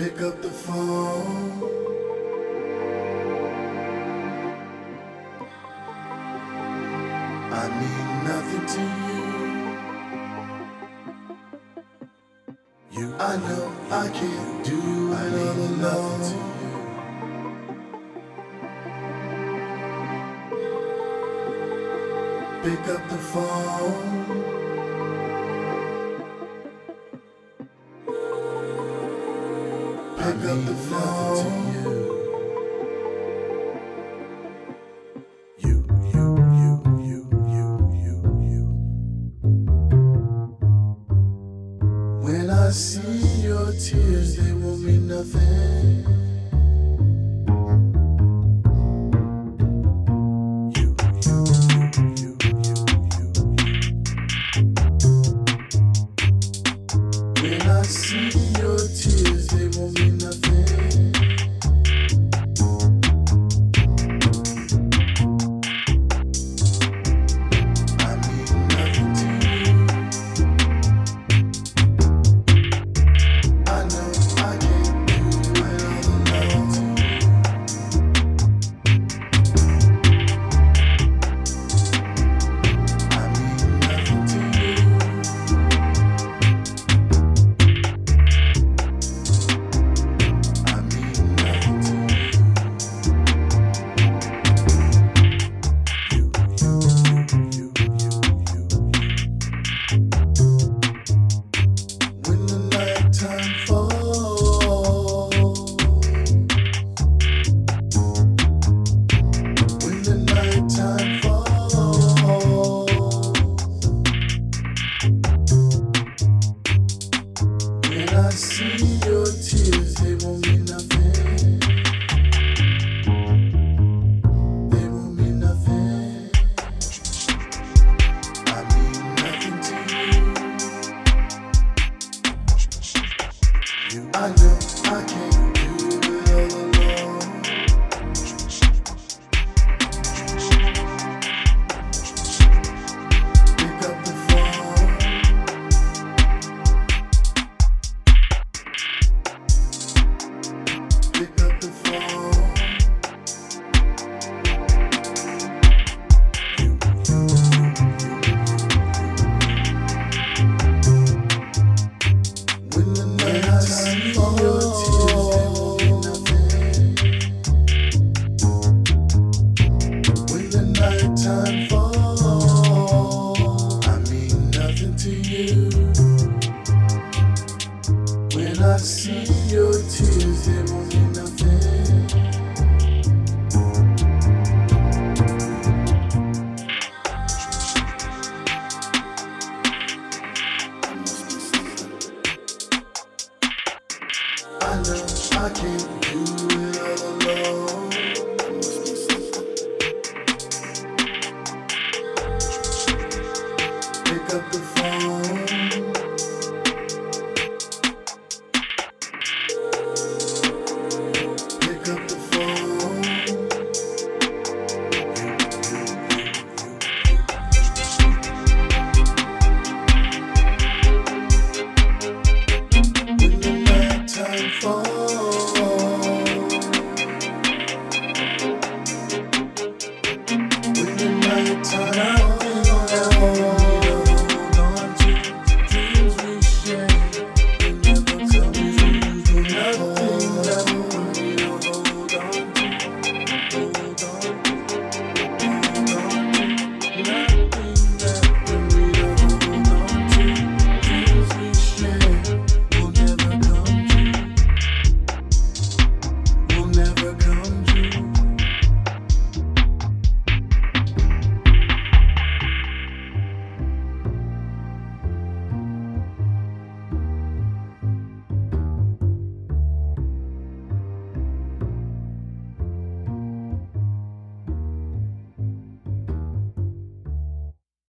pick up the phone. I mean nothing to you. You, I know I can't do another I all. To you. Pick up the phone. up the phone. I see your tears, they won't mean nothing. assim. I know I can't do it all alone. Pick up the to know.